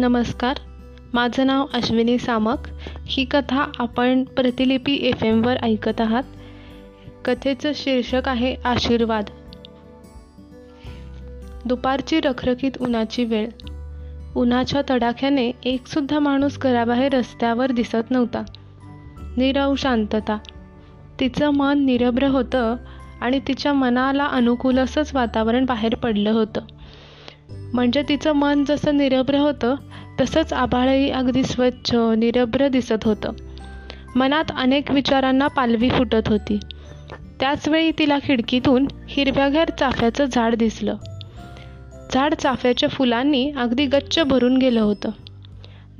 नमस्कार. माझं नाव अश्विनी सामक. ही कथा आपण प्रतिलिपी एफ एमवर ऐकत आहात. कथेचं शीर्षक आहे आशीर्वाद. दुपारची रखरखीत उन्हाची वेळ. उन्हाच्या तडाख्याने एकसुद्धा माणूस घराबाहेर रस्त्यावर दिसत नव्हता. निरव शांतता. तिचं मन निरभ्र होतं आणि तिच्या मनाला अनुकूल असंच वातावरण बाहेर पडलं होतं. म्हणजे तिचं मन जसं निरभ्र होतं तसंच आभाळही अगदी स्वच्छ निरभ्र दिसत होतं. मनात अनेक विचारांना पालवी फुटत होती. त्याचवेळी तिला खिडकीतून हिरव्याघर चाफ्याचं झाड दिसलं. झाड चाफ्याच्या फुलांनी अगदी गच्च भरून गेलं होतं.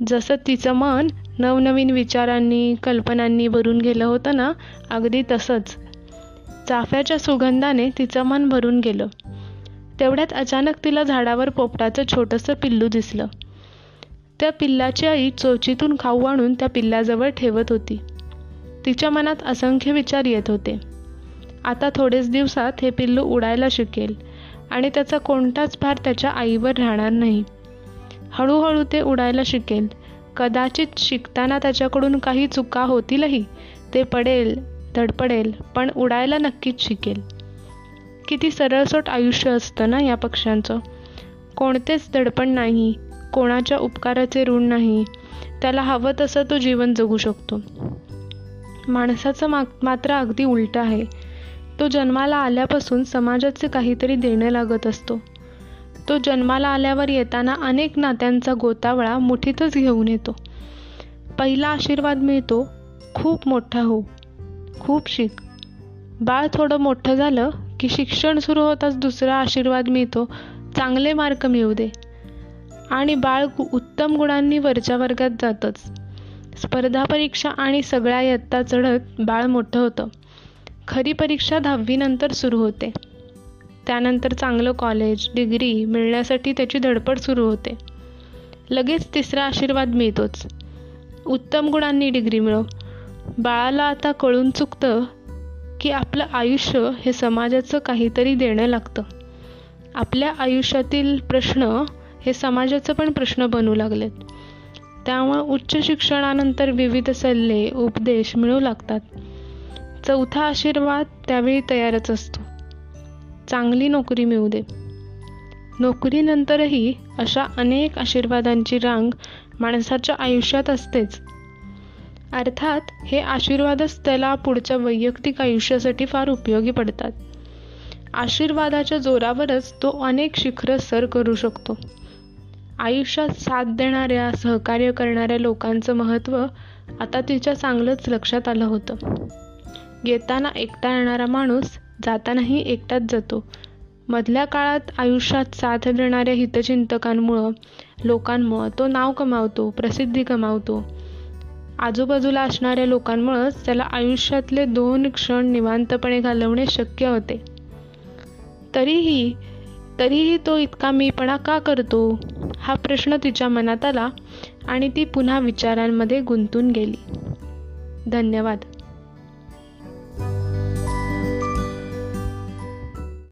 जसं तिचं मन नवनवीन विचारांनी कल्पनांनी भरून गेलं होतं ना अगदी तसंच. चाफ्याच्या सुगंधाने तिचं मन भरून गेलं. तेवढ्यात अचानक तिला झाडावर पोपटाचं छोटंसं पिल्लू दिसलं. त्या पिल्लाची आई चोचीतून खाऊ आणून त्या पिल्लाजवळ ठेवत होती. तिच्या मनात असंख्य विचार येत होते. आता थोडेच दिवसात हे पिल्लू उडायला शिकेल आणि त्याचा कोणताच भार त्याच्या आईवर राहणार नाही. हळूहळू ते उडायला शिकेल. कदाचित शिकताना त्याच्याकडून काही चुका होतीलही. ते पडेल धडपडेल पण उडायला नक्कीच शिकेल. किती सरळसोट आयुष्य असतं ना या पक्ष्यांचं? कोणतेच दडपण नाही कोणाच्या उपकाराचे ऋण नाही त्याला हवं तसं तो जीवन जगू शकतो. माणसाचं मा मात्र अगदी उलट आहे. तो जन्माला आल्यापासून समाजाचे काहीतरी देणं लागत असतो. तो जन्माला आल्यावर येताना अनेक नात्यांचा गोतावळा मुठीतच घेऊन येतो. पहिला आशीर्वाद मिळतो खूप मोठा हो खूप शिक बाळ थोडं मोठं झालं की शिक्षण सुरू होताच दुसरा आशीर्वाद मिळतो. चांगले मार्क मिळू दे. आणि बाळ उत्तम गुणांनी वरच्या वर्गात जातच. स्पर्धा परीक्षा आणि सगळ्या यत्ता चढत बाळ मोठं होतं. खरी परीक्षा दहावीनंतर सुरू होते. त्यानंतर चांगलं कॉलेज डिग्री मिळण्यासाठी त्याची धडपड सुरू होते. लगेच तिसरा आशीर्वाद मिळतोच. उत्तम गुणांनी डिग्री मिळव. बाळाला आता कळून चुकतं की आपलं आयुष्य हे समाजाचं काहीतरी देणं लागतं. आपल्या आयुष्यातील प्रश्न हे समाजाचं पण प्रश्न बनू लागलेत. त्यामुळं उच्च शिक्षणानंतर विविध सल्ले उपदेश मिळू लागतात. चौथा आशीर्वाद त्यावेळी तयारच असतो. चांगली नोकरी मिळू दे. नोकरीनंतरही अशा अनेक आशीर्वादांची रांग माणसाच्या आयुष्यात असतेच. अर्थात हे आशीर्वादच त्याला पुढच्या वैयक्तिक आयुष्यासाठी फार उपयोगी पडतात. आशीर्वादाच्या जोरावरच तो अनेक शिखरं सर करू शकतो. आयुष्यात साथ देणाऱ्या सहकार्य करणाऱ्या लोकांचं महत्त्व आता तिच्या चांगलंच लक्षात आलं होतं. येताना एकटा येणारा माणूस जातानाही एकटाच जातो. मधल्या काळात आयुष्यात साथ देणाऱ्या हितचिंतकांमुळं लोकांमुळं तो नाव कमावतो प्रसिद्धी कमावतो. आजूबाजूला असणाऱ्या लोकांमुळंच त्याला आयुष्यातले दोन क्षण निवांतपणे घालवणे शक्य होते. तरीही तरीही तो इतका मीपणा का करतो? हा प्रश्न तिच्या मनात आला आणि ती पुन्हा विचारांमध्ये गुंतून गेली. धन्यवाद.